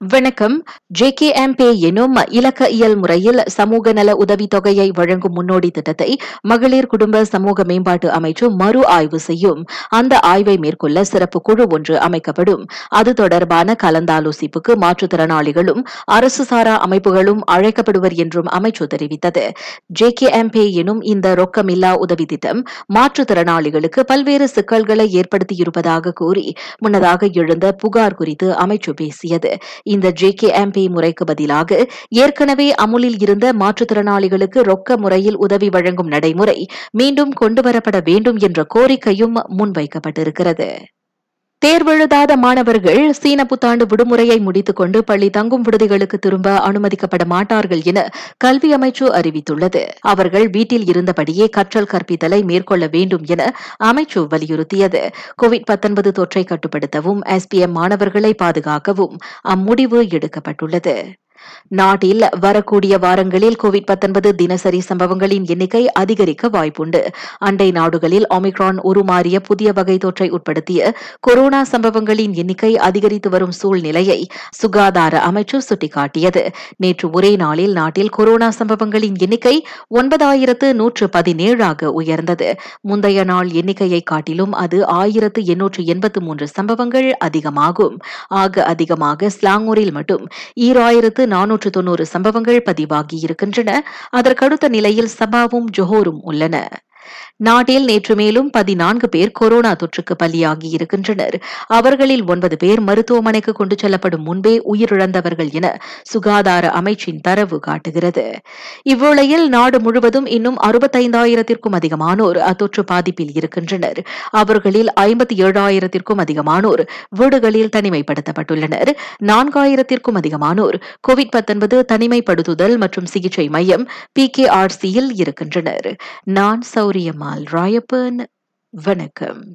வணக்கம். ஜேகேஎம்பே எனும் இலக்க இயல் முறையில் சமூக நல உதவித்தொகையை வழங்கும் முன்னோடி திட்டத்தை மகளிர் குடும்ப சமூக மேம்பாட்டு அமைச்சு மறு ஆய்வு செய்யும். அந்த ஆய்வை மேற்கொள்ள சிறப்பு குழு ஒன்று அமைக்கப்படும். அது தொடர்பான கலந்தாலோசிப்புக்கு மாற்றுத்திறனாளிகளும் அரசு சாரா அமைப்புகளும் அழைக்கப்படுவர் என்றும் அமைச்சு தெரிவித்தது. ஜேகேஎம்பே எனும் இந்த ரொக்கமில்லா உதவி திட்டம் மாற்றுத்திறனாளிகளுக்கு பல்வேறு சிக்கல்களை ஏற்படுத்தியிருப்பதாக கூறி முன்னதாக எழுந்த புகார் குறித்து அமைச்சு பேசியது. இந்த ஜே கே எம்பி முறைக்கு பதிலாக ஏற்கனவே அமுலில் இருந்த மாற்றுத்திறனாளிகளுக்கு ரொக்க முறையில் உதவி வழங்கும் நடைமுறை மீண்டும் கொண்டுவரப்பட வேண்டும் என்ற கோரிக்கையும் முன்வைக்கப்பட்டிருக்கிறது. தேர்வெழுதாத மாணவர்கள் சீன புத்தாண்டு விடுமுறையை முடித்துக் கொண்டு பள்ளி தங்கும் விடுதிகளுக்கு திரும்ப அனுமதிக்கப்பட மாட்டார்கள் என கல்வி அமைச்சு அறிவித்துள்ளது. அவர்கள் வீட்டில் இருந்தபடியே கற்றல் கற்பித்தலை மேற்கொள்ள வேண்டும் என அமைச்சு வலியுறுத்தியது. கோவிட் தொற்றை கட்டுப்படுத்தவும் எஸ்பிஎம் மாணவர்களை பாதுகாக்கவும் அம்முடிவு எடுக்கப்பட்டுள்ளது. நாட்டில் வரக்கூடிய வாரங்களில் கோவிட் தினசரி சம்பவங்களின் எண்ணிக்கை அதிகரிக்க வாய்ப்புண்டு. அண்டை நாடுகளில் ஒமிக்ரான் உருமாறிய புதிய வகை தொற்றை உட்படுத்திய கொரோனா சம்பவங்களின் எண்ணிக்கை அதிகரித்து வரும் சூழ்நிலையை சுகாதார அமைச்சு சுட்டிக்காட்டியது. நேற்று ஒரே நாளில் நாட்டில் கொரோனா சம்பவங்களின் எண்ணிக்கை ஒன்பதாயிரத்து நூற்று பதினேழாக உயர்ந்தது. முந்தைய நாள் எண்ணிக்கையை காட்டிலும் அது ஆயிரத்து எண்ணூற்று எண்பத்து மூன்று சம்பவங்கள் அதிகமாகும். ஆக அதிகமாக ஸ்லாங்கூரில் மட்டும் ஈராயிரத்து நானூற்று தொன்னூறு சம்பவங்கள் பதிவாகியிருக்கின்றன. அதற்கடுத்த நிலையில் சபாவும் ஜொஹோரும் உள்ளன. நாட்டில் நேற்று மேலும் பதினான்கு பேர் கொரோனா தொற்றுக்கு பலியாகி இருக்கின்றனர். அவர்களில் ஒன்பது பேர் மருத்துவமனைக்கு கொண்டு செல்லப்படும் முன்பே உயிரிழந்தவர்கள் என சுகாதார அமைச்சின் தரவு காட்டுகிறது. இவ்வேளையில் நாடு முழுவதும் இன்னும் அறுபத்தைந்தாயிரத்திற்கும் அதிகமானோர் அத்தொற்று பாதிப்பில் இருக்கின்றனர். அவர்களில் ஐம்பத்தி ஏழாயிரத்திற்கும் அதிகமானோர் வீடுகளில் தனிமைப்படுத்தப்பட்டுள்ளனர். நான்காயிரத்திற்கும் அதிகமானோர் கோவிட் தனிமைப்படுத்துதல் மற்றும் சிகிச்சை மையம் பி கே ஆர் சியில் இருக்கின்றனர். நான் சௌரியம்மாள் ராயப்பன் வணக்கம்.